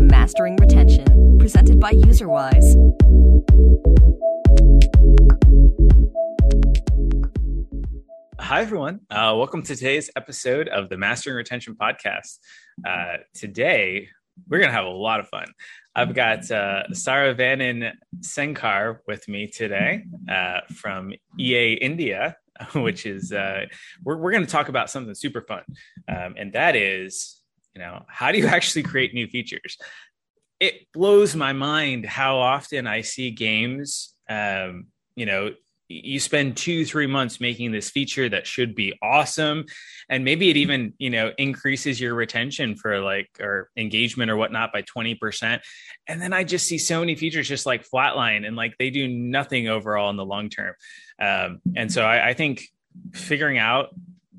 to Mastering Retention, presented by UserWise. Hi, everyone. Uh, welcome to today's episode of the Mastering Retention Podcast. Uh, today, we're going to have a lot of fun. I've got uh, Saravanan Senkar with me today uh, from EA India, which is, uh, we're, we're going to talk about something super fun. Um, and that is, you know, how do you actually create new features? It blows my mind how often I see games, um, you know, you spend two three months making this feature that should be awesome. And maybe it even you know increases your retention for like or engagement or whatnot by 20% and then i just see so many features just like flatline and like they do nothing overall in the long term. Um, and so I, I think figuring out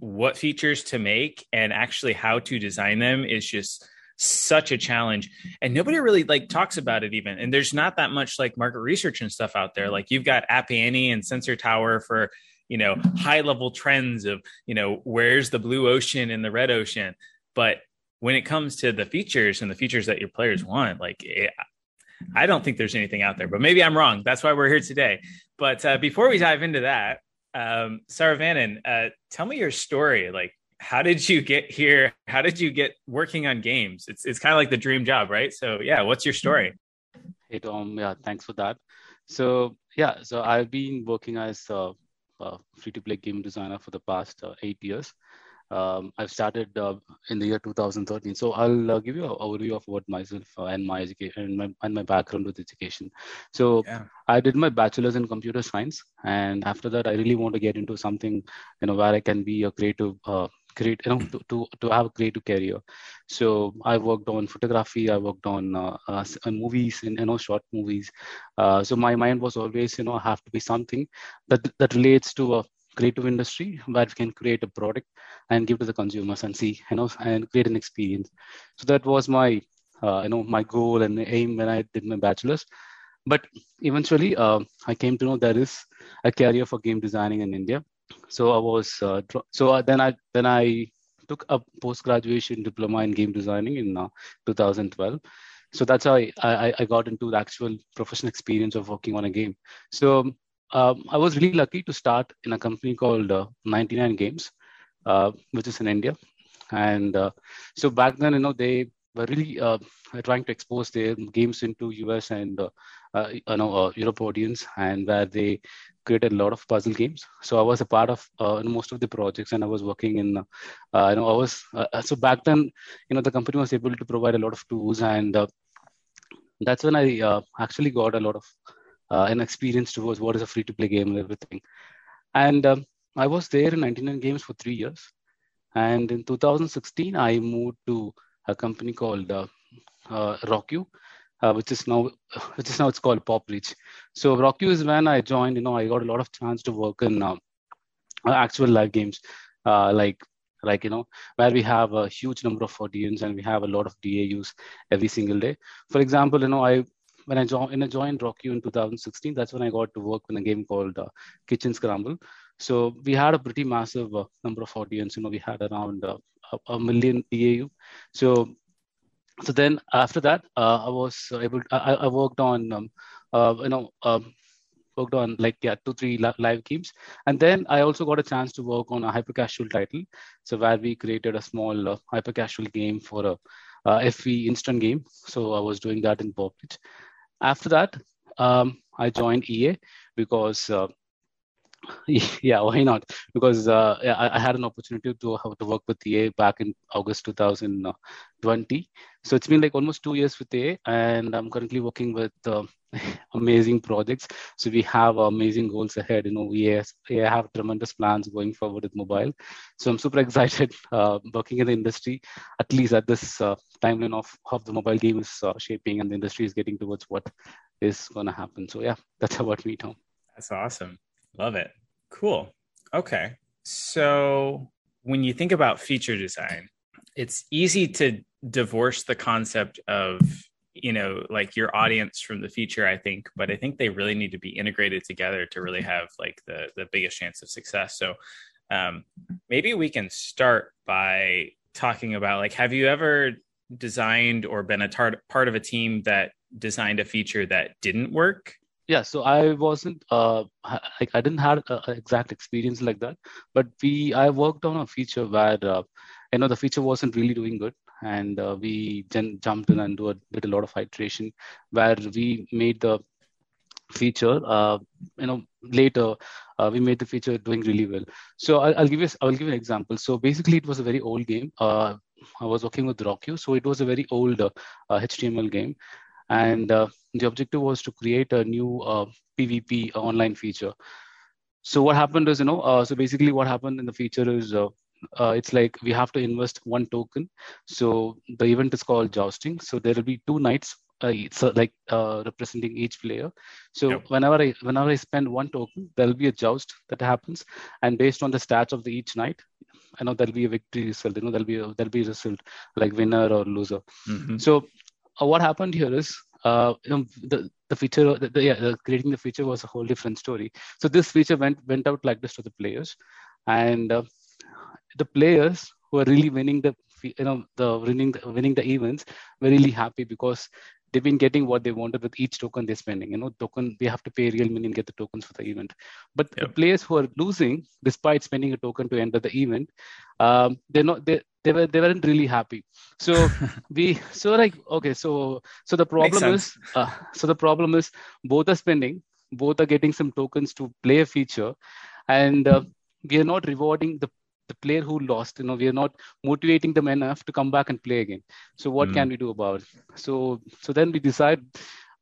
what features to make and actually how to design them is just such a challenge. And nobody really like talks about it even. And there's not that much like market research and stuff out there. Like you've got app annie and sensor tower for you know high level trends of you know where's the blue ocean and the red ocean. But when it comes to the features and the features that your players want like it, i don't think there's anything out there. But maybe i'm wrong. That's why we're here today. But uh, before we dive into that um, Saravanan, uh, tell me your story. Like, how did you get here? How did you get working on games? It's it's kind of like the dream job, right? So yeah, what's your story? Hey Tom, yeah, thanks for that. So yeah, so I've been working as a, a free-to-play game designer for the past uh, eight years. Um, I've started uh, in the year 2013. So I'll uh, give you an overview of what myself uh, and my education and my, and my background with education. So yeah. I did my bachelor's in computer science, and after that, I really want to get into something, you know, where I can be a creative uh, create you know to, to, to have a creative career so i worked on photography i worked on uh, uh, movies and you know short movies uh, so my mind was always you know have to be something that that relates to a creative industry where we can create a product and give to the consumers and see you know and create an experience so that was my uh, you know my goal and aim when i did my bachelor's but eventually uh, i came to know there is a career for game designing in india so I was uh, so then I then I took a post graduation diploma in game designing in uh, 2012. So that's how I, I, I got into the actual professional experience of working on a game. So um, I was really lucky to start in a company called uh, 99 Games, uh, which is in India. And uh, so back then, you know, they were really uh, trying to expose their games into US and uh, uh, you know Europe audience, and where they created a lot of puzzle games. So I was a part of most of the projects, and I was working in. You know, I was so back then. You know, the company was able to provide a lot of tools, and that's when I actually got a lot of an experience towards what is a free to play game and everything. And um, I was there in 99 Games for three years. And in 2016, I moved to a company called uh, uh, RockYou, uh, which is now which is now it's called PopReach. So RockYou is when I joined. You know, I got a lot of chance to work in uh, actual live games, uh, like like you know where we have a huge number of audience and we have a lot of DAUs every single day. For example, you know I when I joined when I joined RockYou in 2016, that's when I got to work in a game called uh, Kitchen Scramble. So we had a pretty massive uh, number of audience. You know, we had around uh, a, a million DAU. So so then after that, uh, I was able. To, I, I, worked on, um, uh, you know, um, worked on like yeah two three live games, and then I also got a chance to work on a hyper casual title. So where we created a small uh, hyper casual game for a uh, instant game. So I was doing that in PopReach. After that, um, I joined EA because uh, yeah, why not? Because uh, I, I, had an opportunity to to work with EA back in August 2020. So it's been like almost two years with EA, and I'm currently working with uh, amazing projects. So we have amazing goals ahead. You know, we have tremendous plans going forward with mobile. So I'm super excited uh, working in the industry, at least at this uh, timeline of how the mobile game is uh, shaping and the industry is getting towards what is going to happen. So yeah, that's about me, Tom. That's awesome. Love it. Cool. Okay. So when you think about feature design, it's easy to divorce the concept of you know like your audience from the feature i think but i think they really need to be integrated together to really have like the the biggest chance of success so um, maybe we can start by talking about like have you ever designed or been a tar- part of a team that designed a feature that didn't work? Yeah, so I wasn't uh, like I didn't have an exact experience like that, but we I worked on a feature where uh, you know the feature wasn't really doing good, and uh, we then jumped in and a, did a lot of iteration where we made the feature uh, you know later uh, we made the feature doing really well. So I'll, I'll, give you i'll give you an example. So basically it was a very old game. Uh, i was working with RockYou so it was a very old html uh, game and uh, the objective was to create a new pvp uh, online feature so what happened is you know so basically what happened in the feature is uh, it's like we have to invest one token. So the event is called jousting. So there will be two knights uh, uh, like uh, representing each player. So yep. whenever I whenever I spend one token, there'll be a joust that happens, and based on the stats of the each knight, I know there'll be a victory result. You know there'll be a, there'll be a result like winner or loser. Mm-hmm. So uh, what happened here is uh, you know the the feature the, the, yeah the, creating the feature was a whole different story. So this feature went went out like this to the players, and uh, the players who are really winning the you know the winning winning the events were really happy because they've been getting what they wanted with each token they're spending. You know, token they have to pay real money and get the tokens for the event. But yep. the players who are losing, despite spending a token to enter the event, um, they're not they they were they weren't really happy. So we so like okay, so so the problem is uh, so the problem is both are spending, both are getting some tokens to play a feature, and uh, we are not rewarding the the player who lost you know we are not motivating them enough to come back and play again. So what mm. can we do about it? So so then we decide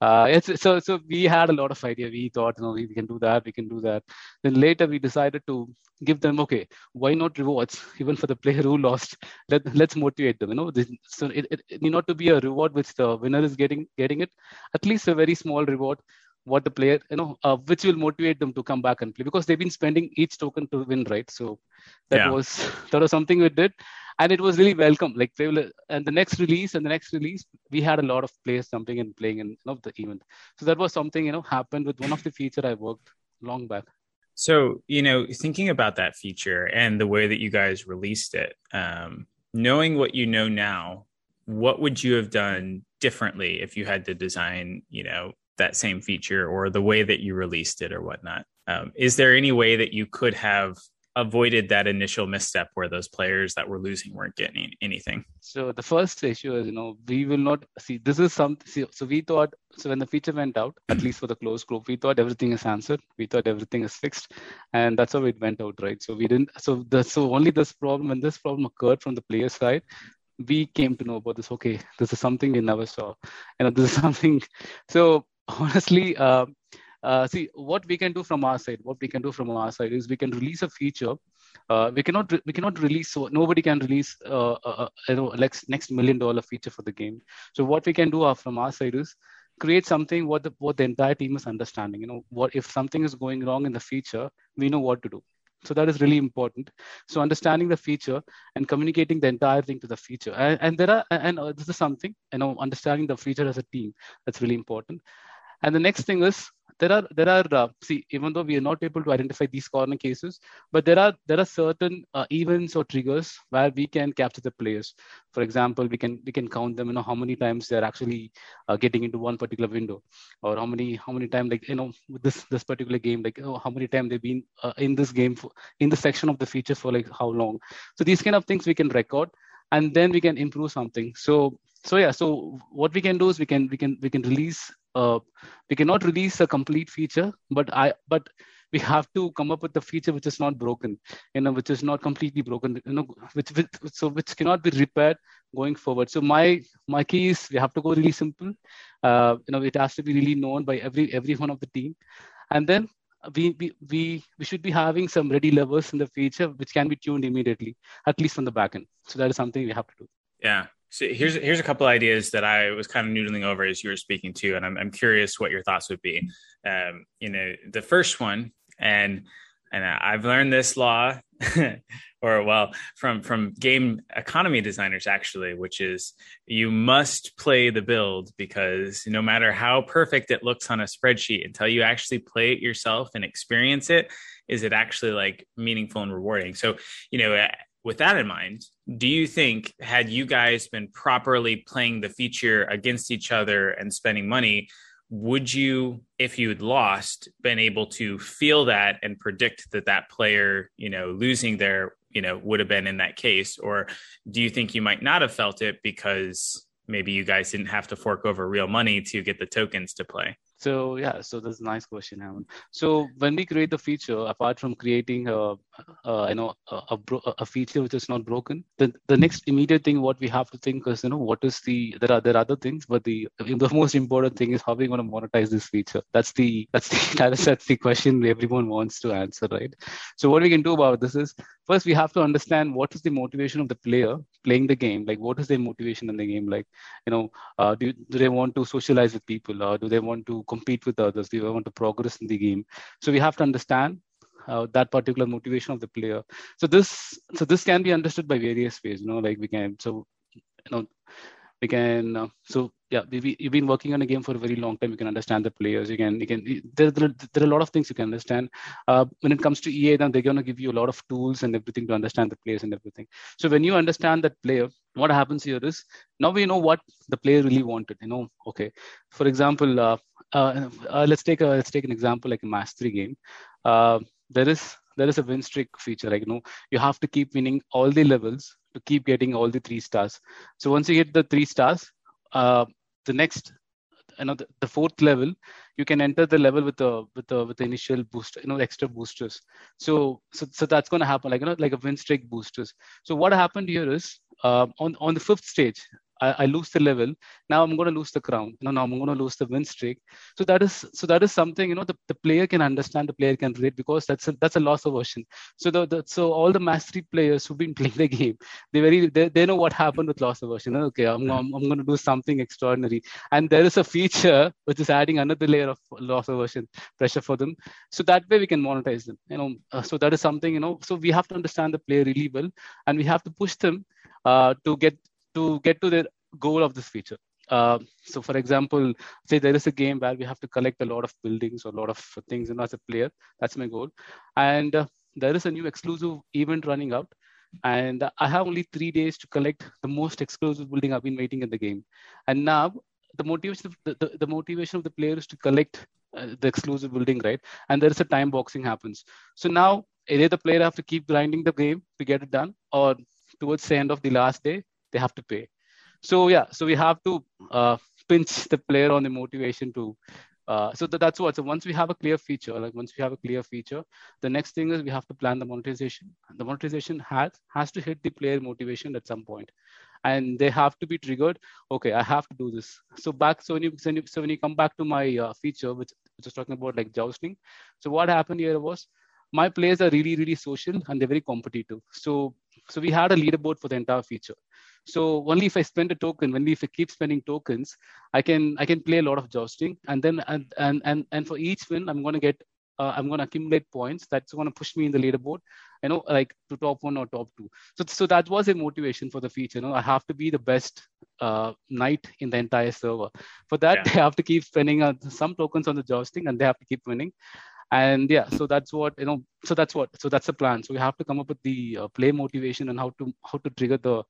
uh, it's, so so we had a lot of idea. We thought you know we, we can do that we can do that. Then later we decided to give them okay why not rewards? Even for the player who lost Let, let's motivate them you know. This, so it, it, it need not to be a reward which the winner is getting getting it. At least a very small reward what the player you know uh, which will motivate them to come back and play. Because they've been spending each token to win right? So that yeah. was that was something we did. And it was really welcome. Like they will, and the next release and the next release we had a lot of players jumping and playing in you know, the event. So that was something you know happened with one of the feature i worked long back. So you know thinking about that feature and the way that you guys released it um, knowing what you know now what would you have done differently if you had to design you know that same feature or the way that you released it or whatnot. Um, is there any way that you could have avoided that initial misstep where those players that were losing weren't getting anything? So the first issue is, you know, we will not see. This is some. See, so we thought. So when the feature went out, at least for the closed group, we thought everything is answered. We thought everything is fixed, and that's how it went out, right? So we didn't. So the so only this problem when this problem occurred from the player side, we came to know about this. Okay, this is something we never saw. You know, this is something. So honestly, uh, uh, see what we can do from our side. What we can do from our side is we can release a feature. Uh, we cannot we cannot release so nobody can release uh, uh, uh, you know next next million dollar feature for the game. So what we can do uh, from our side is create something what the what the entire team is understanding. You know what if something is going wrong in the feature, we know what to do. So that is really important. So understanding the feature and communicating the entire thing to the feature. And, and there are and this is something you know understanding the feature as a team that's really important and the next thing is there are there are uh, see even though we are not able to identify these corner cases, but there are there are certain uh, events or triggers where we can capture the players. For example, we can we can count them. You know how many times they are actually uh, getting into one particular window, or how many how many times like you know this this particular game like oh, how many times they've been uh, in this game for, in the section of the feature for like how long. So these kind of things we can record, and then we can improve something. So so yeah so what we can do is we can we can we can release uh, we cannot release a complete feature, but I but we have to come up with a feature which is not broken, you know, which is not completely broken, you know, which, which so which cannot be repaired going forward. So my my key is we have to go really simple. Uh, you know, it has to be really known by every every one of the team, and then we, we we we should be having some ready levers in the feature which can be tuned immediately, at least from the backend. So that is something we have to do. Yeah, so here's here's a couple ideas that I was kind of noodling over as you were speaking to, and I'm I'm curious what your thoughts would be. Um, you know, the first one, and and I've learned this law, or well, from from game economy designers actually, which is you must play the build because no matter how perfect it looks on a spreadsheet, until you actually play it yourself and experience it, is it actually like meaningful and rewarding? So you know with that in mind, do you think had you guys been properly playing the feature against each other and spending money, would you, if you'd lost, been able to feel that and predict that that player, you know, losing their, you know, would have been in that case, or do you think you might not have felt it because maybe you guys didn't have to fork over real money to get the tokens to play? So yeah, so that's a nice question, Hammond. So when we create the feature, apart from creating a, a you know a, a, a, feature which is not broken, the, the next immediate thing what we have to think is you know what is the there are there are other things, but the the most important thing is how we're going to monetize this feature. That's the that's the that's the question everyone wants to answer, right? So what we can do about this is first we have to understand what is the motivation of the player playing the game. Like what is their motivation in the game? Like you know, uh, do do they want to socialize with people, or do they want to compete with others. do they want to progress in the game. So we have to understand uh, that particular motivation of the player. So this so this can be understood by various ways. You know, like we can so you know we can uh, so yeah you've been working on a game for a very long time. You can understand the players. You can you can there, there, there are a lot of things you can understand. Uh, when it comes to ea then they're going to give you a lot of tools and everything to understand the players and everything. So when you understand that player what happens here is now we know what the player really wanted. You know okay for example uh, uh, uh let's take a let's take an example like a match-three game. Uh, there is there is a win streak feature like you know you have to keep winning all the levels to keep getting all the three stars. So once you get the three stars, uh, the next, you know, the, the, fourth level, you can enter the level with the with the with the initial booster, you know, extra boosters. So so so that's going to happen, like you know, like a win streak boosters. So what happened here is uh, on on the fifth stage, I, I lose the level. Now I'm going to lose the crown. No, no, I'm going to lose the win streak. So that is so that is something you know the, the player can understand, the player can relate because that's a, that's a loss aversion. So the, the so all the match-three players who've been playing the game, they very they, they know what happened with loss aversion. Okay, I'm, I'm, I'm going to do something extraordinary, and there is a feature which is adding another layer of loss aversion pressure for them. So that way we can monetize them. You know, uh, so that is something you know. So we have to understand the player really well, and we have to push them uh, to get to get to the goal of this feature. Uh, so for example, say there is a game where we have to collect a lot of buildings or a lot of things, and as a player, that's my goal. And uh, there is a new exclusive event running out, and I have only three days to collect the most exclusive building I've been waiting in the game. And now the motivation of the, the, the motivation of the player is to collect uh, the exclusive building, right? And there is a time boxing happens. So now either the player have to keep grinding the game to get it done, or towards the end of the last day, they have to pay. So yeah, so we have to uh, pinch the player on the motivation to. Uh, so that, that's what. So once we have a clear feature, like once we have a clear feature, the next thing is we have to plan the monetization. The monetization has has to hit the player motivation at some point, and they have to be triggered. Okay, I have to do this. So back. So when you so when you come back to my uh, feature, which which is talking about like jousting. So what happened here was my players are really really social and they're very competitive. So so we had a leaderboard for the entire feature. So only if I spend a token, only if I keep spending tokens, I can I can play a lot of jousting, and then and and and, and for each win, I'm going to get uh, I'm going to accumulate points. That's going to push me in the leaderboard, you know, like to top one or top two. So, so that was a motivation for the feature. You know, I have to be the best uh, knight in the entire server. For that, yeah. they have to keep spending uh, some tokens on the jousting, and they have to keep winning and yeah so that's what you know so that's what so that's the plan so we have to come up with the uh, play motivation and how to how to trigger the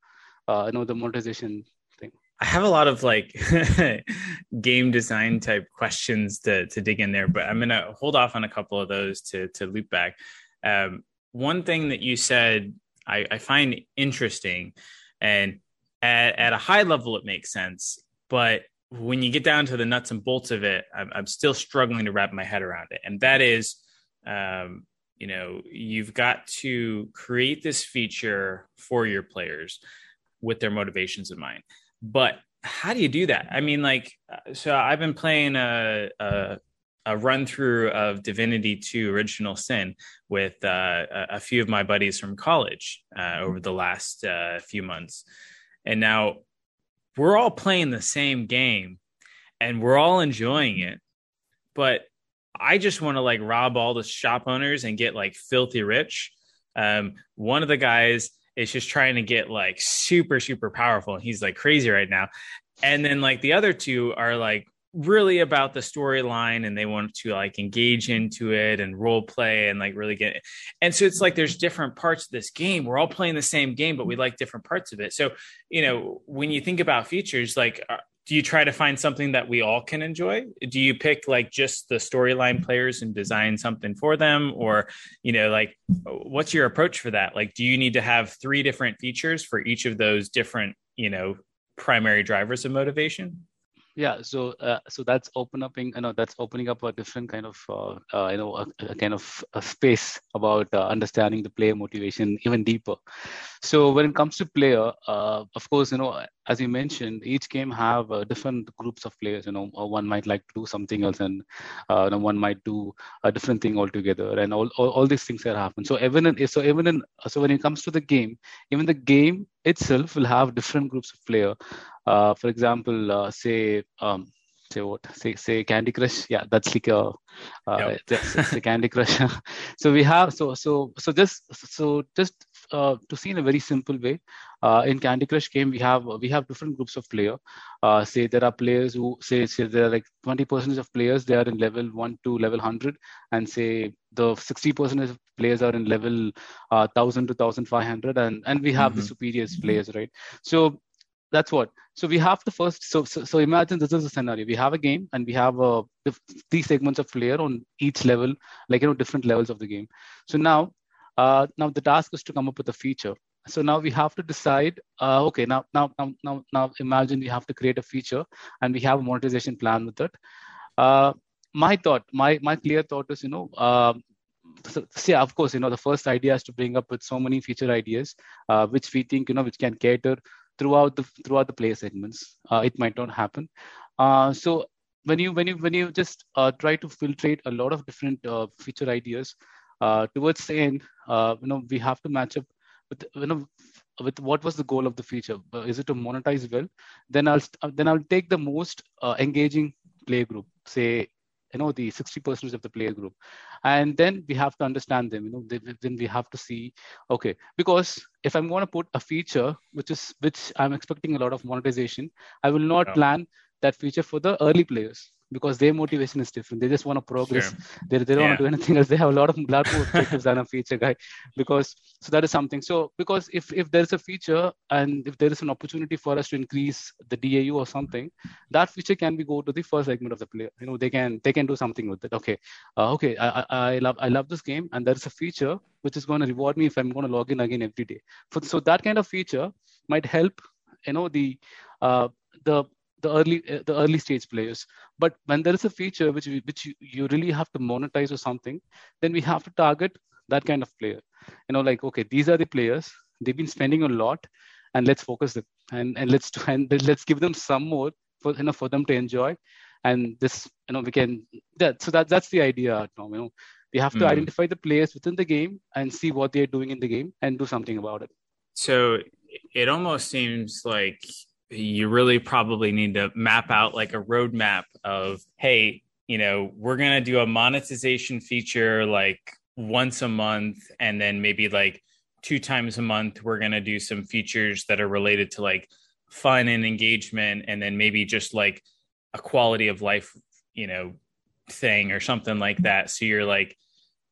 uh, you know the monetization thing. I have a lot of like game design type questions to to dig in there but i'm gonna hold off on a couple of those to to loop back. Um, one thing that you said I, I find interesting and at, at a high level it makes sense but when you get down to the nuts and bolts of it, I'm, I'm still struggling to wrap my head around it. And that is, um, you know, you've got to create this feature for your players with their motivations in mind. But how do you do that? I mean, like, so I've been playing a, a, a run through of Divinity 2 Original Sin with uh, a, few of my buddies from college uh, over the last uh, few months. And now we're all playing the same game and we're all enjoying it. But I just want to like rob all the shop owners and get like filthy rich. Um, one of the guys is just trying to get like super, super powerful. And he's like crazy right now. And then like the other two are like really about the storyline and they want to like engage into it and role play and like really get it. And so it's like there's different parts of this game. We're all playing the same game, but we like different parts of it. So, you know, when you think about features, like, uh, do you try to find something that we all can enjoy? Do you pick like just the storyline players and design something for them? Or, you know, like, what's your approach for that? Like, do you need to have three different features for each of those different, you know, primary drivers of motivation? Yeah so uh, so that's open up you know that's opening up a different kind of uh, uh, you know a, a, kind of a space about uh, understanding the player motivation even deeper. So when it comes to player uh, of course you know as you mentioned each game have uh, different groups of players you know one might like to do something else and you know, one might do a different thing altogether and all, all, all these things that happen so even in, so even in so when it comes to the game even the game itself will have different groups of player uh, for example, uh, say um, say what say say Candy Crush. Yeah, that's like a uh, yep. say Candy Crush. so we have so so so just so just uh, to see in a very simple way. Uh, in Candy Crush game, we have we have different groups of player. Uh, say there are players who say, say there are like 20 percent of players they are in level one to level 100, and say the 60 percent of players are in level uh, 1000 to 1500, and and we have mm-hmm. the superior players, right? So that's what. So we have the first so, so, so imagine this is a scenario. We have a game and we have uh, three segments of player on each level like you know different levels of the game. So now uh, now the task is to come up with a feature. So now we have to decide uh, okay now now now now now imagine we have to create a feature and we have a monetization plan with it. Uh, my thought my my clear thought is you know uh, so, see, of course, you know, the first idea is to bring up with so many feature ideas, uh, which we think, you know, which can cater throughout the throughout the play segments. Uh, it might not happen. Uh, so when you when you when you just uh, try to filtrate a lot of different uh, feature ideas uh, towards the end, you know we have to match up with you know with what was the goal of the feature. is it to monetize well? Then I'll then I'll take the most engaging play group, say you know the 60 percent of the player group and then we have to understand them you know then we have to see okay because if i'm going to put a feature which is which i'm expecting a lot of monetization i will not yeah. plan that feature for the early players because their motivation is different. They just want to progress. Sure. They, they don't yeah. want to do anything else. They have a lot of lot more objectives than a feature guy. Because so that is something. So because if if there's a feature and if there is an opportunity for us to increase the DAU or something, that feature can be go to the first segment of the player. You know, they can they can do something with it. Okay, uh, okay, I, I love I love this game, and there is a feature which is going to reward me if I'm going to log in again every day. For, so that kind of feature might help you know the uh, the the early uh, the early stage players. But when there is a feature which which you, you really have to monetize or something then we have to target that kind of player. You know like okay these are the players. They've been spending a lot and let's focus them. And, and let's and let's give them some more for you know for them to enjoy. And this you know we can that so that that's the idea Tom, you know. We have to mm. identify the players within the game and see what they're doing in the game and do something about it. So it almost seems like you really probably need to map out like a roadmap of, hey, you know, we're going to do a monetization feature like once a month, and then maybe like two times a month, we're going to do some features that are related to like fun and engagement, and then maybe just like a quality of life, you know, thing or something like that. So you're like,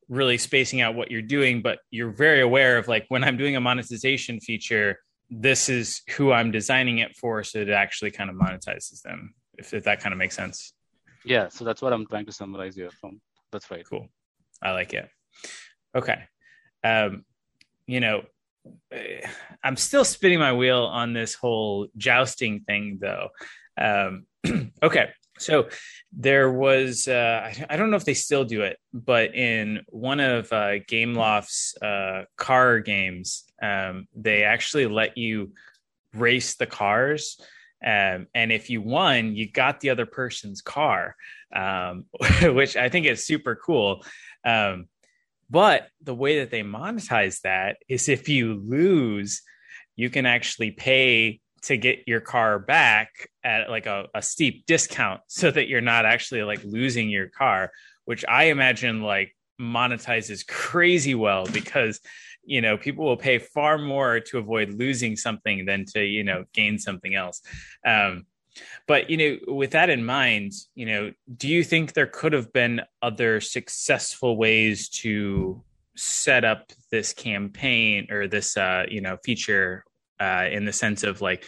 really spacing out what you're doing, but you're very aware of like when I'm doing a monetization feature, this is who I'm designing it for, so it actually kind of monetizes them. If, if that kind of makes sense. Yeah, so that's what I'm trying to summarize here from. That's right. Cool. I like it. Okay. Um, you know, I'm still spinning my wheel on this whole jousting thing, though. Um, okay, so there was uh, I don't know if they still do it, but in one of uh, Gameloft's uh, car games, um, they actually let you race the cars. Um, and if you won, you got the other person's car, um, which I think is super cool. Um, but the way that they monetize that is if you lose, you can actually pay to get your car back at like a, a steep discount so that you're not actually like losing your car, which I imagine like monetizes crazy well because you know people will pay far more to avoid losing something than to you know gain something else. Um But you know, with that in mind, you know, do you think there could have been other successful ways to set up this campaign or this uh, you know feature uh, in the sense of like,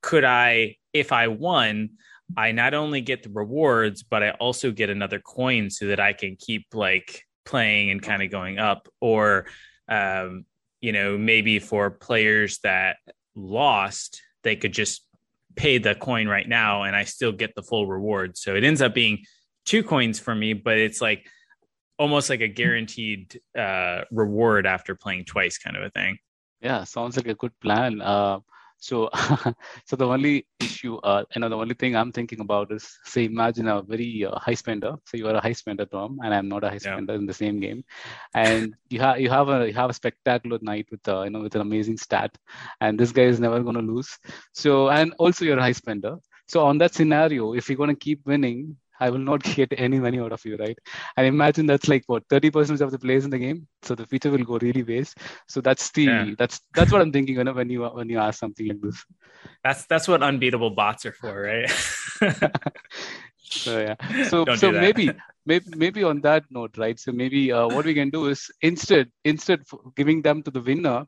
could I, if I won, I not only get the rewards, but I also get another coin so that I can keep like playing and kind of going up, or um, you know, maybe for players that lost, they could just pay the coin right now and I still get the full reward. So it ends up being two coins for me, but it's like almost like a guaranteed uh, reward after playing twice, kind of a thing. Yeah, sounds like a good plan. Uh, so, so the only issue, uh, you know, the only thing I'm thinking about is, say, imagine a very uh, high spender. So you are a high spender, Tom, and I'm not a high spender yeah. in the same game, and you have you have a you have a spectacular knight with uh, you know with an amazing stat, and this guy is never going to lose. So, and also you're a high spender. So on that scenario, if you're going to keep winning, I will not get any money out of you, right? And imagine that's like what 30% of the players in the game. So the feature will go really waste. So that's the yeah. that's that's what I'm thinking when, when you when you ask something like this. That's that's what unbeatable bots are for, right? so yeah. So Don't so maybe maybe maybe on that note, right? So maybe uh, what we can do is instead instead giving them to the winner,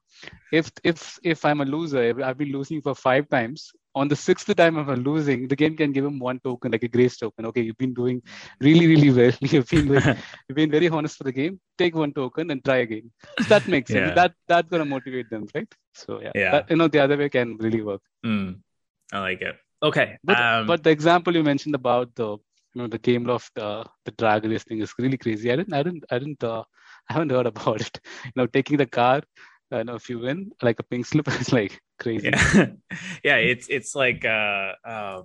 if if if I'm a loser, I've been losing for five times, on the sixth time of a losing, the game can give him one token, like a grace token. Okay, you've been doing really, really well. You've been very, you've been very honest for the game. Take one token and try again. So that makes sense. That that's gonna motivate them, right? So yeah, yeah. That, you know, the other way can really work. Mm, I like it. Okay, but um, but the example you mentioned about the you know the Gameloft uh, the drag race thing is really crazy. I didn't I didn't I didn't uh, I haven't heard about it. You know, taking the car I know if you win like a pink slip is like crazy. Yeah, yeah it's it's like uh, uh,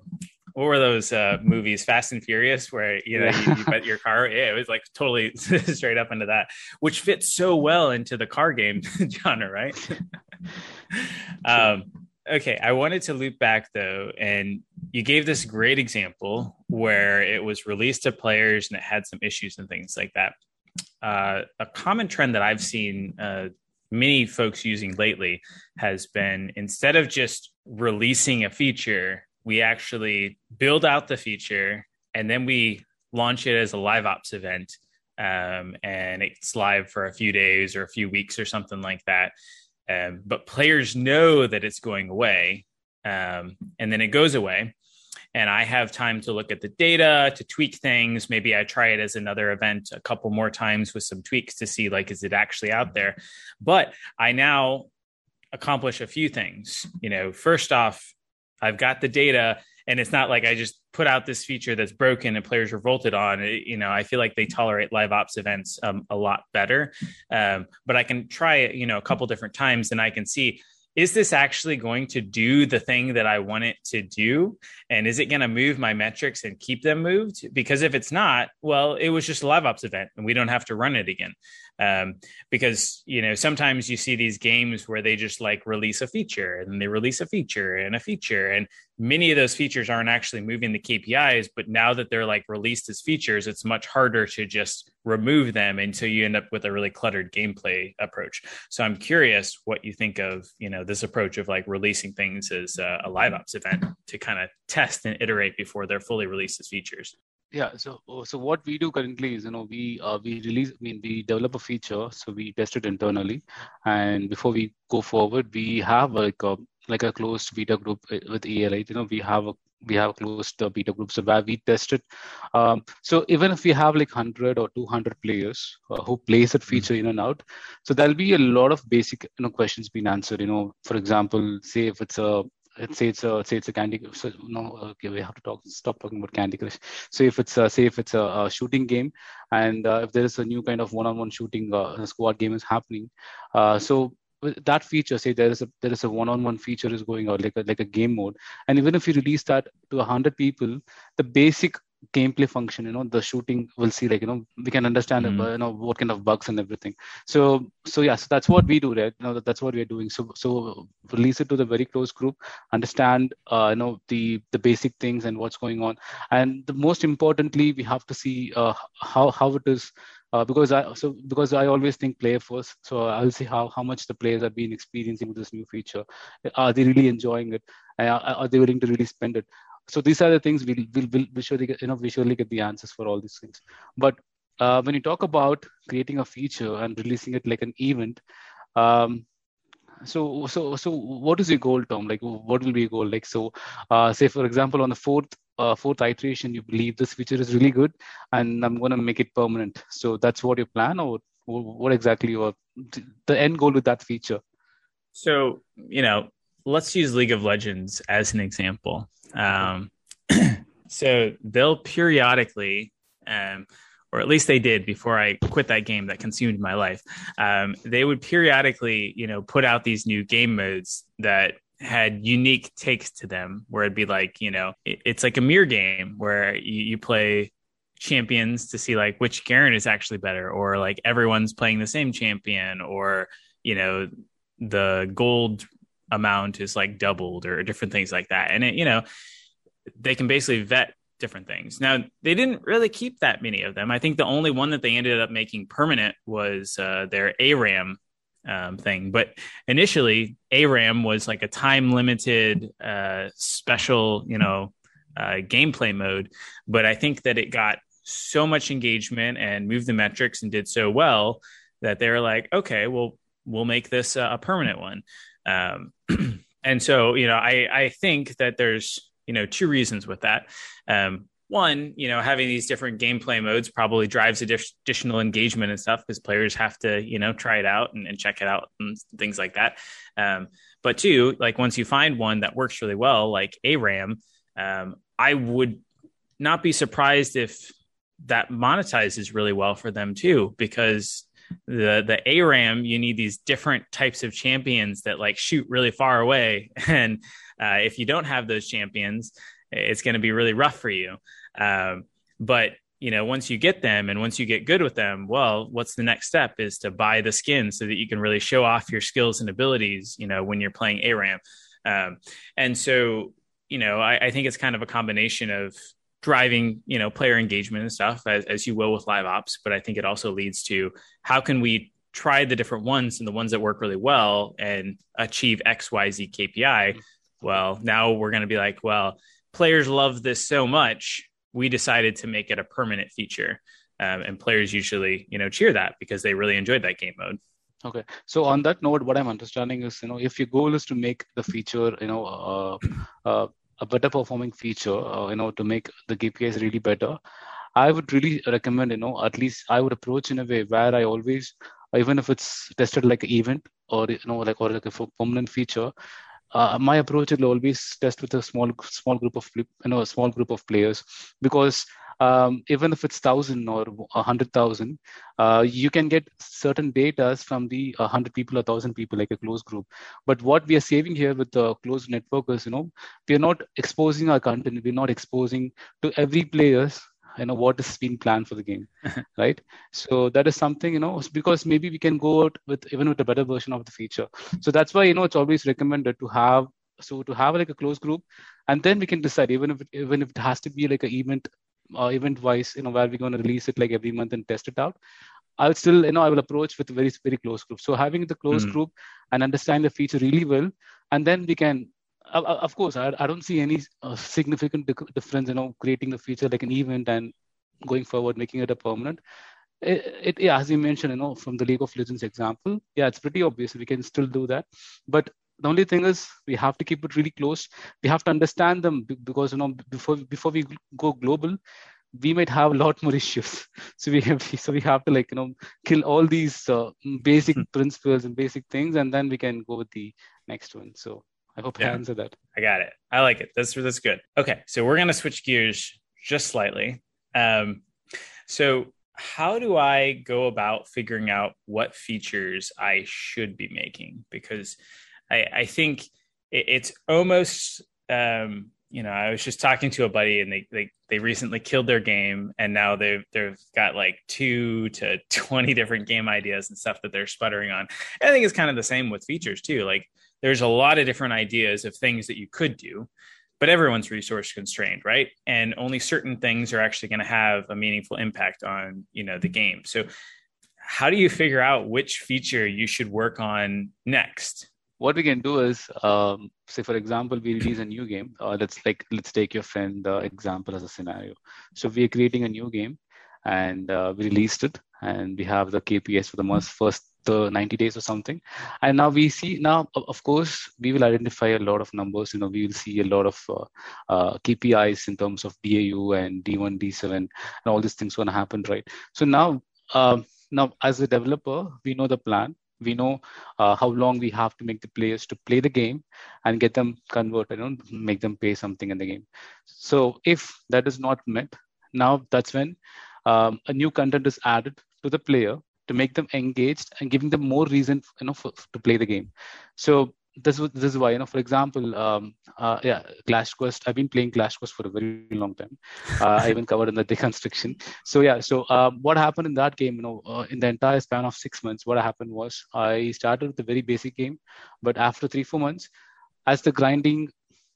what were those uh, movies, Fast and Furious, where you know yeah. you, you, bet your car. Yeah, it was like totally straight up into that, which fits so well into the car game genre, right? um, okay, I wanted to loop back though, and you gave this great example where it was released to players and it had some issues and things like that. Uh, a common trend that I've seen uh, many folks using lately has been instead of just releasing a feature, we actually build out the feature and then we launch it as a live ops event. Um, and it's live for a few days or a few weeks or something like that. Um, but players know that it's going away, um, and then it goes away and I have time to look at the data, to tweak things. Maybe I try it as another event a couple more times with some tweaks to see like is it actually out there. But I now accomplish a few things. You know, first off, I've got the data and it's not like I just put out this feature that's broken and players revolted on. It, you know, I feel like they tolerate live ops events um, a lot better. Um, but I can try it, you know, a couple different times and I can see is this actually going to do the thing that I want it to do? And is it going to move my metrics and keep them moved? Because if it's not, well, it was just a live ops event and we don't have to run it again. Um, because, you know, sometimes you see these games where they just like release a feature and they release a feature and a feature. And many of those features aren't actually moving the KPIs, but now that they're like released as features, it's much harder to just remove them until you end up with a really cluttered gameplay approach. So I'm curious what you think of, you know, this approach of like releasing things as a, a live ops event to kind of test and iterate before they're fully released as features. Yeah, so so what we do currently is you know we uh, we release I mean we develop a feature so we test it internally and before we go forward we have like a like a closed beta group uh, with right? You know, we have a we have closed uh, beta groups so where we test it. Um, so even if we have like 100 or 200 players uh, who plays that feature in and out, so there'll be a lot of basic you know questions being answered. You know, for example, say if it's a say it's a say it's a candy so no okay we have to talk stop talking about candy crush. So if it's a, say if it's a, a shooting game and uh, if there is a new kind of one-on-one shooting uh, squad game is happening uh, so that feature say there is a there is a one-on-one feature is going out like a, like a game mode. And even if you release that to 100 people the basic gameplay function you know the shooting we'll see like you know we can understand mm-hmm. you know what kind of bugs and everything so so yeah so that's what we do right you know that's what we're doing so so release it to the very close group understand uh, you know the the basic things and what's going on and the most importantly we have to see uh, how how it is uh, because I so because I always think player first. So I'll see how how much the players have been experiencing with this new feature. Are they really enjoying it? Are, are they willing to really spend it? So these are the things we'll, we'll, we'll visually get, you know visually get the answers for all these things. But uh, when you talk about creating a feature and releasing it like an event um, so so so what is your goal tom? Like what will be your goal? Like so uh, say for example on the fourth uh, fourth iteration you believe this feature is really good and i'm going to make it permanent. So that's what your plan or what exactly your the end goal with that feature? So you know let's use league of legends as an example um, so they'll periodically um, or at least they did before I quit that game that consumed my life. Um, they would periodically, you know, put out these new game modes that had unique takes to them, where it'd be like, you know, it, it's like a mirror game where you, you, play champions to see like which Garen is actually better, or like everyone's playing the same champion, or you know, the gold amount is like doubled, or different things like that. And it, you know, they can basically vet different things. Now, they didn't really keep that many of them. I think the only one that they ended up making permanent was uh, their ARAM um, thing. But initially, ARAM was like a time limited uh, special, you know, uh, gameplay mode. But I think that it got so much engagement and moved the metrics and did so well that they were like, okay, well, we'll make this a permanent one. Um, and so, you know, I, I think that there's you know two reasons with that. Um, one, you know, having these different gameplay modes probably drives additional engagement and stuff because players have to, you know, try it out and, and check it out and things like that. Um, but two, like once you find one that works really well, like ARAM, um, I would not be surprised if that monetizes really well for them too, because the the ARAM you need these different types of champions that like shoot really far away, and uh, if you don't have those champions, it's going to be really rough for you. Um, but you know, once you get them and once you get good with them, well, what's the next step is to buy the skin so that you can really show off your skills and abilities, you know, when you're playing ARAM. Um, and so, you know, I, I, think it's kind of a combination of driving, you know, player engagement and stuff as, as you will with live ops. But I think it also leads to how can we try the different ones and the ones that work really well and achieve X, Y, Z KPI well, now we're going to be like, well, players love this so much, we decided to make it a permanent feature. Um, and players usually, you know, cheer that because they really enjoyed that game mode. Okay. So on that note, what I'm understanding is, you know, if your goal is to make the feature, you know, uh, uh, a better performing feature, uh, you know, to make the KPIs really better, I would really recommend, you know, at least I would approach in a way where I always, even if it's tested like an event or you know, like or like a permanent feature, uh, my approach will always test with a small small group of you know a small group of players because um, even if it's thousand or a hundred thousand, uh, you can get certain data from the hundred people or thousand people, like a closed group. But what we are saving here with the closed network is, you know, we are not exposing our content. We're not exposing to every players you know what has been planned for the game right? So that is something you know because maybe we can go out with even with a better version of the feature. So that's why you know it's always recommended to have so to have like a close group and then we can decide even if it, even if it has to be like an event uh, event wise you know where we're going to release it like every month and test it out. I'll still you know i will approach with very very close group. So having the close mm. group and understand the feature really well and then we can of course, I, I don't see any uh, significant difference, you know, creating the feature like an event and going forward, making it a permanent. It, it, yeah, as you mentioned, you know, from the League of Legends example, yeah, it's pretty obvious we can still do that. But the only thing is we have to keep it really close. We have to understand them because you know before before we go global, we might have a lot more issues. So we have so we have to like you know kill all these uh, basic hmm. principles and basic things, and then we can go with the next one. So I hope yeah. I answered that. I got it. I like it. That's that's good. Okay, so we're gonna switch gears just slightly. Um, so how do I go about figuring out what features I should be making? Because I, I think it, it's almost um, you know, I was just talking to a buddy and they they they recently killed their game and now they've they've got like two to twenty different game ideas and stuff that they're sputtering on. I think it's kind of the same with features too. Like there's a lot of different ideas of things that you could do, but everyone's resource constrained, right? And only certain things are actually going to have a meaningful impact on you know the game. So how do you figure out which feature you should work on next? what we can do is, um, say for example, we release a new game. Uh, let's like let's take your friend uh, example as a scenario. So we are creating a new game, and uh, we released it, and we have the kps for the most first the 90 days or something. And now we see now of course we will identify a lot of numbers. You know we will see a lot of uh, uh, kpis in terms of dau and d1 d7 and all these things going to happen right? So now um, now as a developer we know the plan. We know uh, how long we have to make the players to play the game and get them converted you know make them pay something in the game. So if that is not met now that's when um, a new content is added to the player to make them engaged and giving them more reason you know for, to play the game. So this this is why you know for example um, uh, yeah Clash Quest i've been playing Clash Quest for a very long time. Uh, i even covered in the deconstruction. So yeah so uh, what happened in that game you know uh, in the entire span of six months what happened was i started with a very basic game but after three four months as the grinding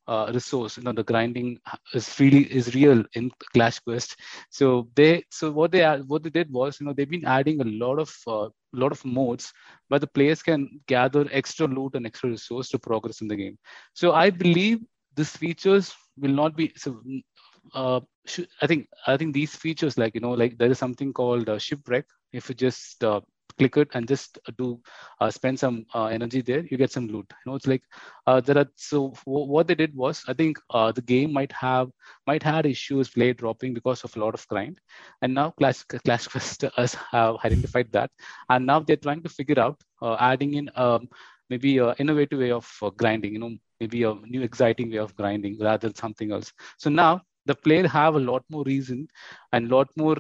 uh, resource. You know, the grinding is really is real in Clash Quest. So they so what they what they did was you know they've been adding a lot of uh, lot of modes where the players can gather extra loot and extra resource to progress in the game. So I believe these features will not be so. Uh, I think I think these features like you know like there is something called uh, shipwreck. If you just uh, click it and just do uh, spend some uh, energy there you get some loot. You know it's like uh, there are so w- what they did was i think uh, the game might have might had issues play dropping because of a lot of grind. And now clash clash quest have identified that. And now they're trying to figure out uh, adding in um, maybe an innovative way of uh, grinding you know maybe a new exciting way of grinding rather than something else. So now the player have a lot more reason and lot more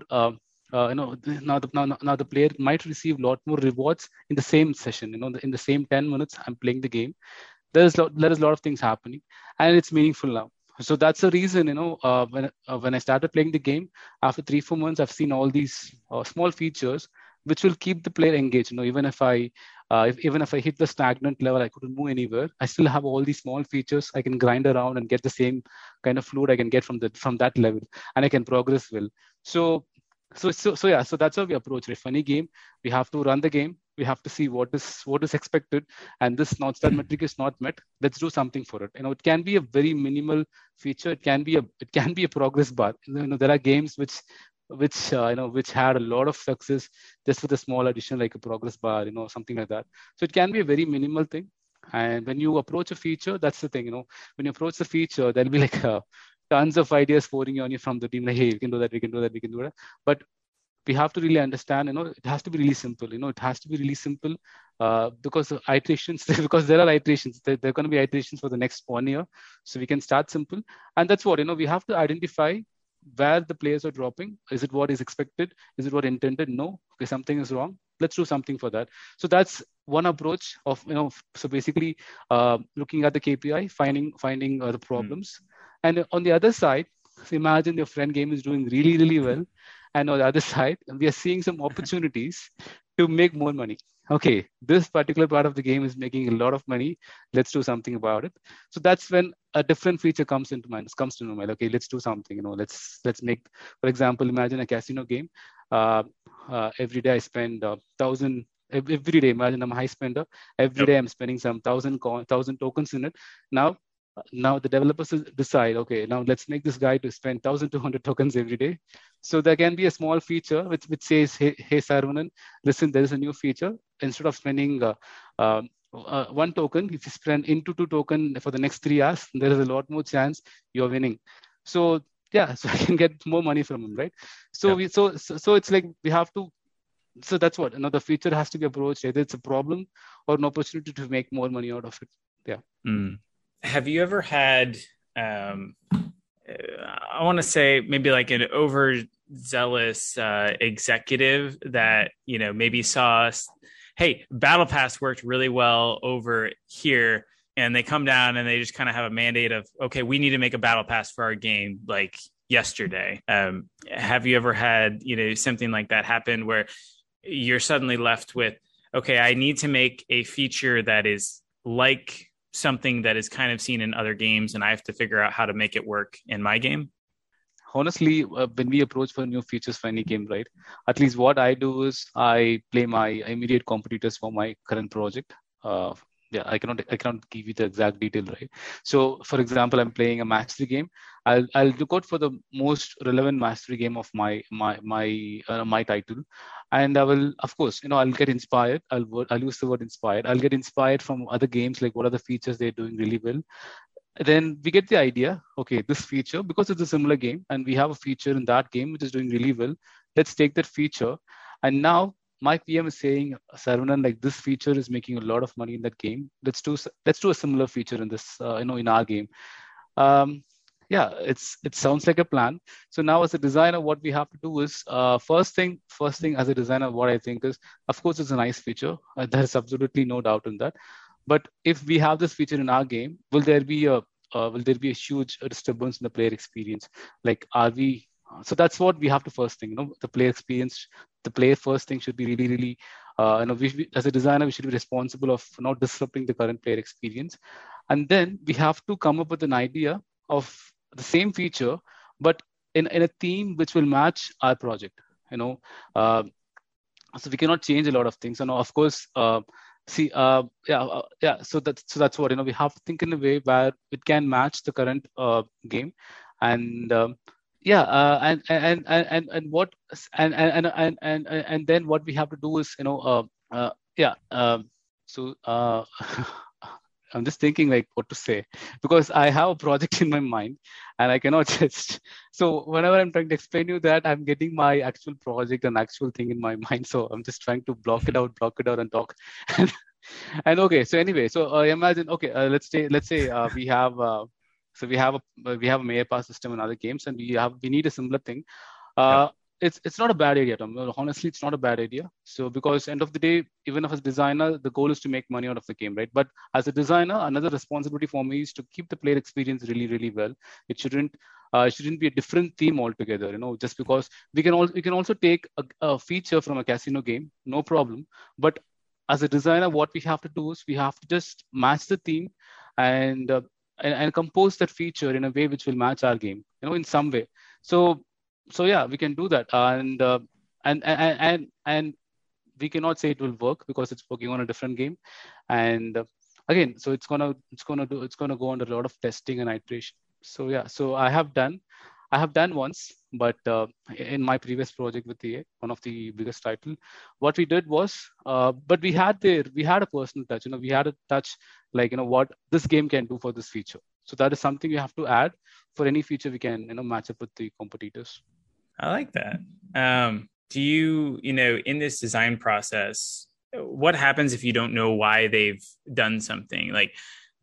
uh, you know now the now, now the player might receive a lot more rewards in the same session you know in the same 10 minutes i'm playing the game. There's lot, there is a lot of things happening and it's meaningful now. So that's the reason you know uh, when uh, when i started playing the game after three four months i've seen all these uh, small features which will keep the player engaged you know even if i uh, if, even if i hit the stagnant level i couldn't move anywhere. I still have all these small features i can grind around and get the same kind of fluid i can get from the from that level and i can progress well. So so so so yeah so that's how we approach it. Funny game we have to run the game we have to see what is what is expected and this not that metric is not met let's do something for it. You know it can be a very minimal feature it can be a it can be a progress bar. You know there are games which which uh, you know which had a lot of success just with a small addition like a progress bar you know something like that. So it can be a very minimal thing and when you approach a feature that's the thing you know. When you approach the feature there'll be like a tons of ideas pouring on you from the team like hey we can do that we can do that we can do that. But we have to really understand you know it has to be really simple you know it has to be really simple uh, because of iterations because there are iterations there, there are going to be iterations for the next one year. So we can start simple. And that's what you know we have to identify where the players are dropping. Is it what is expected? Is it what intended? No. Okay something is wrong. Let's do something for that. So that's one approach of you know so basically uh, looking at the kpi finding finding uh, the problems. mm and on the other side, imagine your friend game is doing really, really well. And on the other side, we are seeing some opportunities to make more money. Okay, this particular part of the game is making a lot of money. Let's do something about it. So that's when a different feature comes into mind. Comes to mind. Okay, let's do something. You know, let's let's make, for example, imagine a casino game. Uh, uh, every day I spend uh, thousand every day. Imagine I'm a high spender. Every yep. day I'm spending some thousand thousand tokens in it. Now now the developers decide okay now let's make this guy to spend 1200 tokens every day. So there can be a small feature which, which says hey, hey Saravanan listen there is a new feature. Instead of spending uh, uh, uh, one token if you spend into two token for the next three hours there is a lot more chance you're winning. So yeah so i can get more money from him right? So yeah. we so, so so it's like we have to so that's what you know feature has to be approached either it's a problem or an opportunity to make more money out of it. Yeah. Mm have you ever had um, I want to say maybe like an overzealous uh, executive that you know maybe saw us, hey, Battle Pass worked really well over here, and they come down and they just kind of have a mandate of okay, we need to make a Battle Pass for our game like yesterday. Um, have you ever had you know something like that happen where you're suddenly left with okay, I need to make a feature that is like something that is kind of seen in other games and I have to figure out how to make it work in my game? Honestly, uh, when we approach for new features for any game, right? At least what I do is I play my immediate competitors for my current project. Uh, yeah i cannot i cannot give you the exact detail right so for example i'm playing a match three game i'll i'll look out for the most relevant match-three game of my my my uh, my title. And i will of course you know i'll get inspired. I'll i'll use the word inspired. I'll get inspired from other games like what are the features they're doing really well. Then we get the idea okay this feature because it's a similar game and we have a feature in that game which is doing really well let's take that feature. And now my pm is saying Saravanan, like this feature is making a lot of money in that game. Let's do let's do a similar feature in this uh, you know in our game. Um, yeah it's it sounds like a plan so now as a designer what we have to do is uh, first thing first thing as a designer what i think is of course it's a nice feature uh, there's absolutely no doubt in that but if we have this feature in our game, will there be a uh, will there be a huge disturbance in the player experience? Like, are we? So that's what we have to first think. You know, the player experience, the player first thing should be really, really. Uh, you know, we, as a designer, we should be responsible of not disrupting the current player experience, and then we have to come up with an idea of the same feature, but in, in a theme which will match our project. You know, uh, so we cannot change a lot of things. And of course, uh, see uh, yeah uh, yeah so that's so that's what you know we have to think in a way where it can match the current uh, game and um, yeah uh, and, and and and and what and and and and and then what we have to do is you know yeah um, so I'm just thinking like what to say because I have a project in my mind and I cannot just so whenever I'm trying to explain to you that I'm getting my actual project and actual thing in my mind. So I'm just trying to block it out, block it out and talk. and okay, so anyway, so uh, imagine okay, uh, let's say let's say uh, we have uh, so we have a we have a mayor pass system in other games and we have we need a similar thing. Uh, it's it's not a bad idea Tom. honestly it's not a bad idea. So because end of the day even if as a designer the goal is to make money out of the game right? But as a designer another responsibility for me is to keep the player experience really really well. It shouldn't uh, shouldn't be a different theme altogether you know just because we can all we can also take a, a feature from a casino game no problem. But as a designer what we have to do is we have to just match the theme and uh, and, and compose that feature in a way which will match our game you know in some way. So so yeah, we can do that, and uh, and and and and we cannot say it will work because it's working on a different game, and uh, again, so it's gonna it's gonna do it's gonna go under a lot of testing and iteration. So yeah, so I have done. I have done once, but uh, in my previous project with the one of the biggest title, what we did was, uh, but we had there, we had a personal touch. You know, we had a touch like you know what this game can do for this feature. So that is something you have to add for any feature we can you know match up with the competitors. I like that. Um, do you, you know, in this design process, what happens if you don't know why they've done something? Like,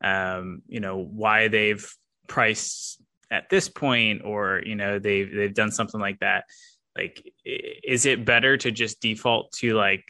um, you know, why they've priced at this point, or you know, they've they've done something like that. Like, is it better to just default to like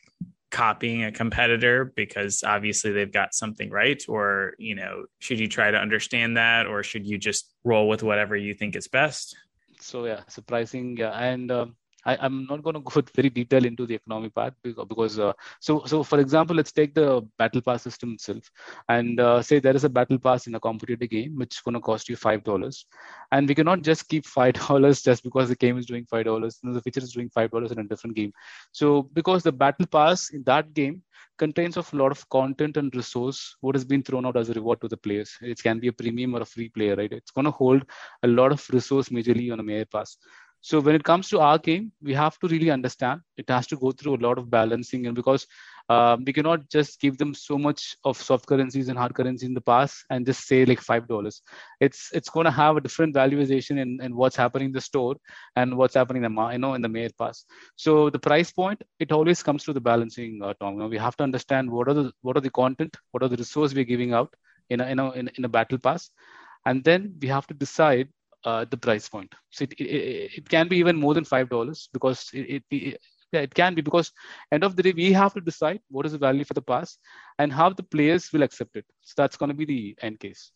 copying a competitor because obviously they've got something right or you know should you try to understand that or should you just roll with whatever you think is best so yeah, surprising. Yeah, and um, I, am not going to go very detail into the economy part because, because uh, so so for example, let's take the battle pass system itself, and uh, say there is a battle pass in a competitive game which is going to cost you five dollars, and we cannot just keep five dollars just because the game is doing five dollars. The feature is doing five dollars in a different game. So because the battle pass in that game contains of a lot of content and resource what has been thrown out as a reward to the players. It can be a premium or a free player right? It's going to hold a lot of resource majorly on a mayor pass so when it comes to our game, we have to really understand it has to go through a lot of balancing, and because um, we cannot just give them so much of soft currencies and hard currency in the past and just say like five dollars. It's it's going to have a different valuation in, in what's happening in the store and what's happening in the you know in the mayor pass. So the price point it always comes to the balancing, uh, Tom. You know, we have to understand what are the what are the content, what are the resources we're giving out in a, in a, in a battle pass, and then we have to decide uh, the price point. So it, it, it, can be even more than five dollars because it, it, it can be because end of the day we have to decide what is the value for the pass and how the players will accept it. So that's going to be the end case.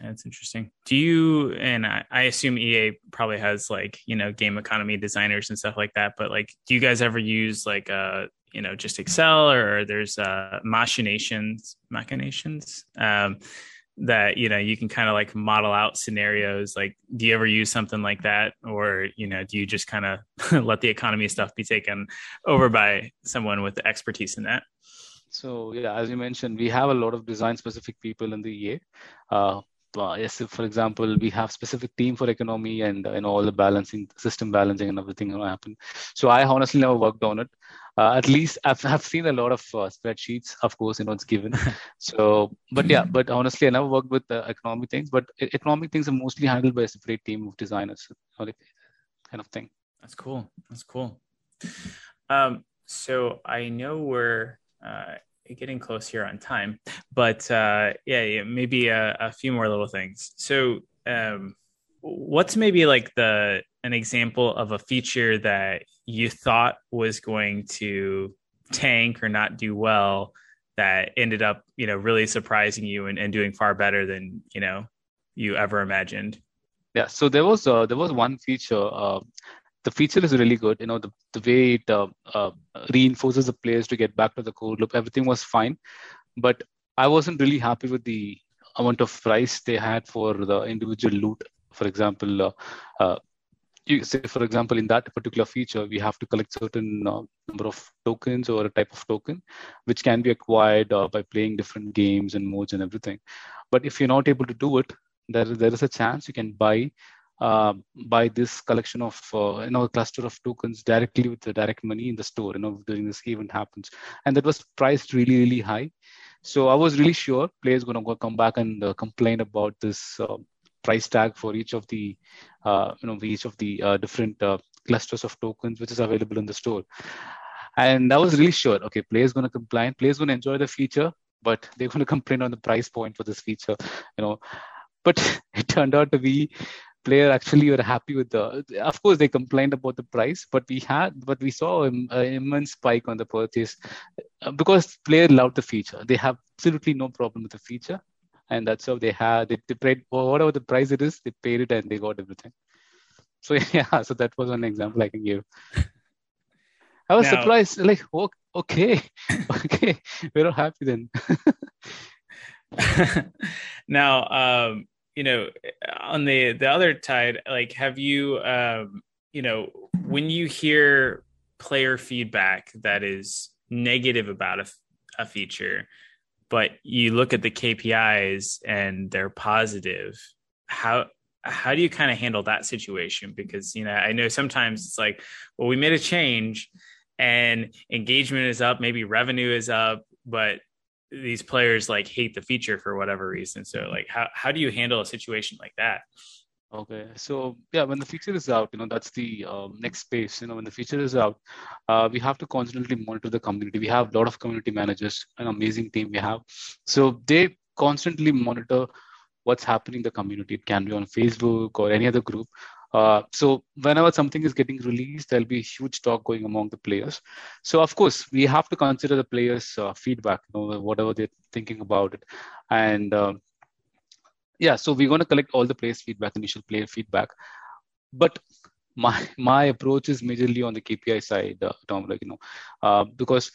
That's interesting. Do you and I, I assume EA probably has like you know game economy designers and stuff like that, but like do you guys ever use like uh you know just Excel or there's uh machinations machinations um that you know you can kind of like model out scenarios like do you ever use something like that or you know do you just kind of let the economy stuff be taken over by someone with the expertise in that So yeah, as you mentioned, we have a lot of design specific people in the EA. Uh, uh, yes, if, for example, we have specific team for economy and uh, you know all the balancing, system balancing, and everything will happen. So I honestly never worked on it. Uh, at least I've, I've seen a lot of uh, spreadsheets. Of course, you know it's given. so, but yeah, but honestly, I never worked with the economic things. But economic things are mostly handled by a separate team of designers, kind of thing. That's cool. That's cool. Um, so I know we're uh, getting close here on time, but uh, yeah, yeah, maybe a, a, few more little things. So, um, what's maybe like the an example of a feature that you thought was going to tank or not do well that ended up, you know, really surprising you and, and doing far better than you know you ever imagined? Yeah, so there was uh, there was one feature uh, the feature is really good. You know, the, the way it uh, uh, reinforces the players to get back to the core loop, everything was fine. But I wasn't really happy with the amount of price they had for the individual loot. For example, uh, uh you say, for example, in that particular feature, we have to collect certain uh, number of tokens or a type of token, which can be acquired uh, by playing different games and modes and everything. But if you're not able to do it, there, there is a chance you can buy uh, buy this collection of uh, you know cluster of tokens directly with the direct money in the store you know during this event happens. And that was priced really really high. So i was really sure players going to come back and uh, complain about this uh, price tag for each of the uh, you know each of the different clusters of tokens which is available in the store. And i was really sure okay players going to complain players going to enjoy the feature but they're going to complain on the price point for this feature you know. But it turned out to be player actually were happy with the of course they complained about the price but we had but we saw an immense spike on the purchase uh, because player loved the feature. They have absolutely no problem with the feature and that's how they had they, they paid whatever the price it is they paid it and they got everything. So yeah so that was one example i can give. I was now, surprised like oh, okay okay we're all happy then. Now um you know on the the other side like have you um you know when you hear player feedback that is negative about a, a feature but you look at the KPIs and they're positive how how do you kind of handle that situation? Because you know I know sometimes it's like well we made a change and engagement is up maybe revenue is up but these players like hate the feature for whatever reason. So like how how do you handle a situation like that? Okay, so yeah, when the feature is out, you know that's the um, next phase. You know, when the feature is out, uh, we have to constantly monitor the community. We have a lot of community managers, an amazing team we have. So they constantly monitor what's happening in the community. It can be on Facebook or any other group. Uh, so whenever something is getting released, there'll be huge talk going among the players. So of course, we have to consider the players' uh, feedback, you know, whatever they're thinking about it, and uh, yeah. So we're going to collect all the players' feedback, initial player feedback, but my my approach is majorly on the KPI side, uh, Tom. Like you know, uh, because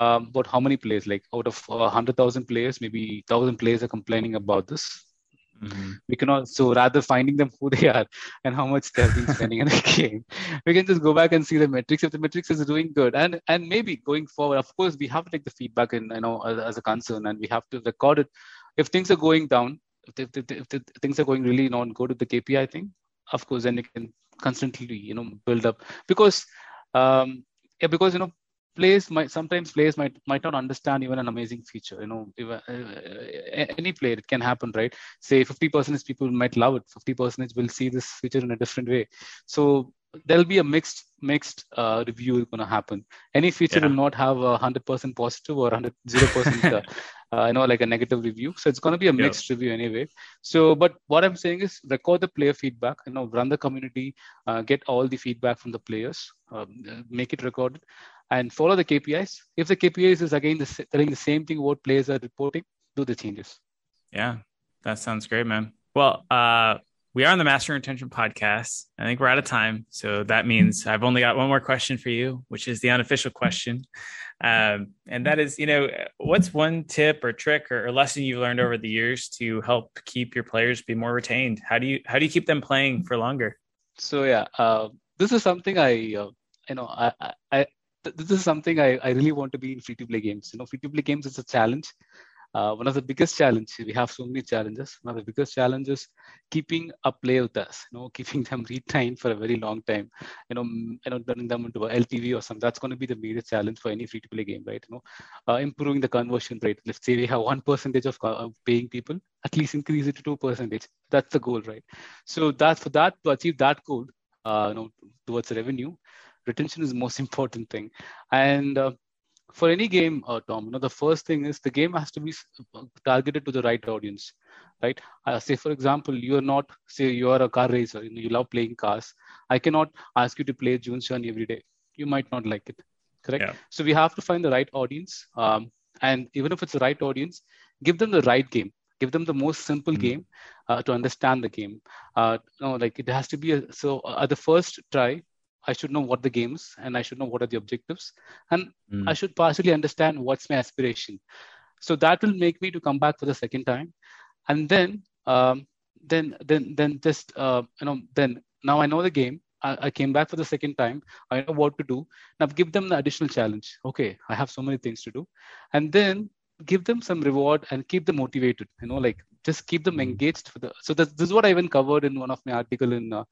um, about how many players, like out of uh, 100,000 players, maybe 1,000 players are complaining about this. Mm-hmm. We can also rather finding them who they are and how much they've been spending in the game. We can just go back and see the metrics. If the metrics is doing good, and and maybe going forward, of course, we have to take the feedback and you know as, as a concern, and we have to record it. If things are going down, if, if, if, if things are going really not good with the KPI thing, of course, then you can constantly you know build up because um, yeah, because you know players might sometimes players might might not understand even an amazing feature you know if, uh, uh any player it can happen right? Say 50 percent of people might love it 50 percent will see this feature in a different way. So there'll be a mixed mixed uh, review going to happen any feature yeah. will not have a 100% positive or 100 0% uh, uh, you know like a negative review so it's going to be a mixed yeah. review anyway so but what i'm saying is record the player feedback you know run the community uh, get all the feedback from the players um, make it recorded and follow the KPIs. If the KPIs is again the, telling the same thing what players are reporting, do the changes. Yeah, that sounds great, man. Well, uh, we are on the Master Intention podcast. I think we're out of time. So that means I've only got one more question for you, which is the unofficial question. Um, and that is, you know, what's one tip or trick or, or, lesson you've learned over the years to help keep your players be more retained? How do you how do you keep them playing for longer? So yeah, uh, this is something I uh, you know I, I th- this is something I, I really want to be in free to play games. You know, free to play games is a challenge uh, one of the biggest challenges we have so many challenges. One of the biggest challenges keeping a player with us you know keeping them retained for a very long time. You know you know turning them into a ltv or something that's going to be the major challenge for any free to play game right? You know uh, improving the conversion rate. Let's say we have one percentage of uh, paying people at least increase it to two percentage. That's the goal right? So that's for that to achieve that goal uh, you know towards revenue retention is the most important thing. And uh, for any game, uh, Tom, you know, the first thing is the game has to be targeted to the right audience, right? Uh, say, for example, you are not, say, you are a car racer, you, know, you love playing cars. I cannot ask you to play June's Journey every day. You might not like it, correct? Yeah. So we have to find the right audience. Um, and even if it's the right audience, give them the right game. Give them the most simple mm-hmm. game uh, to understand the game. Uh, no, like it has to be a, so uh, at the first try, I should know what the games and I should know what are the objectives. And mm. I should partially understand what's my aspiration. So that will make me to come back for the second time. And then, um, then, then, then just, uh, you know, then now I know the game. I, I, came back for the second time. I know what to do. Now give them the additional challenge. Okay, I have so many things to do. And then give them some reward and keep them motivated. You know, like just keep them mm-hmm. engaged for the so this, this is what i even covered in one of my article in uh,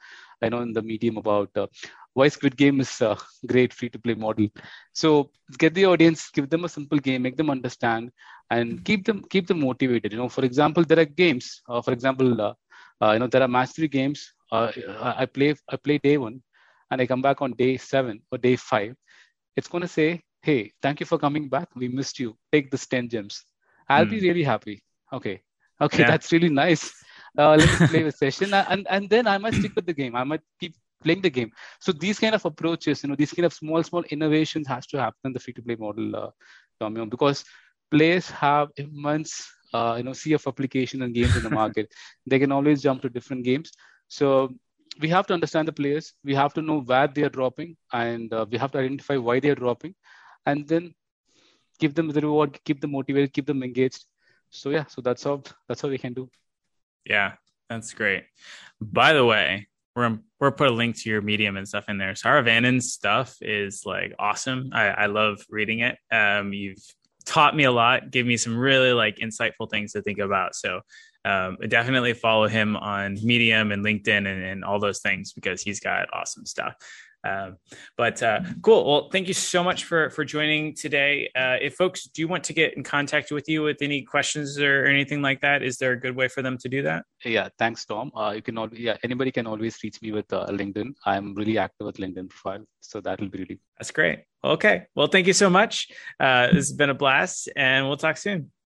i know in the medium about uh, why squid game is a great free to play model so get the audience give them a simple game make them understand and keep them keep them motivated you know for example there are games uh, for example uh, uh, you know there are match-three games uh, i play i play day one and i come back on day seven or day five it's going to say hey thank you for coming back. We missed you. Take this 10 gems. I'll mm. be hmm. really happy. Okay. Okay yeah. that's really nice. Uh, let me play a session. And and then i might stick with the game. I might keep playing the game. So these kind of approaches you know these kind of small small innovations has to happen in the free to play model uh, because players have immense uh, you know sea of application and games in the market. They can always jump to different games. So we have to understand the players. We have to know where they are dropping and uh, we have to identify why they are dropping and then give them the reward keep them motivated keep them engaged. So yeah so that's how that's how we can do. Yeah that's great. By the way we're we're put a link to your medium and stuff in there. Saravanan's stuff is like awesome. I i love reading it. Um you've taught me a lot gave me some really like insightful things to think about. So um, definitely follow him on medium and linkedin and, and all those things because he's got awesome stuff um, but uh, cool. Well, thank you so much for for joining today. Uh, if folks do want to get in contact with you with any questions or anything like that, is there a good way for them to do that? Yeah, thanks, Tom. Uh, you can all yeah anybody can always reach me with uh, LinkedIn. I'm really active with LinkedIn profile, so that will be really. That's great. Okay. Well, thank you so much. Uh, this has been a blast, and we'll talk soon.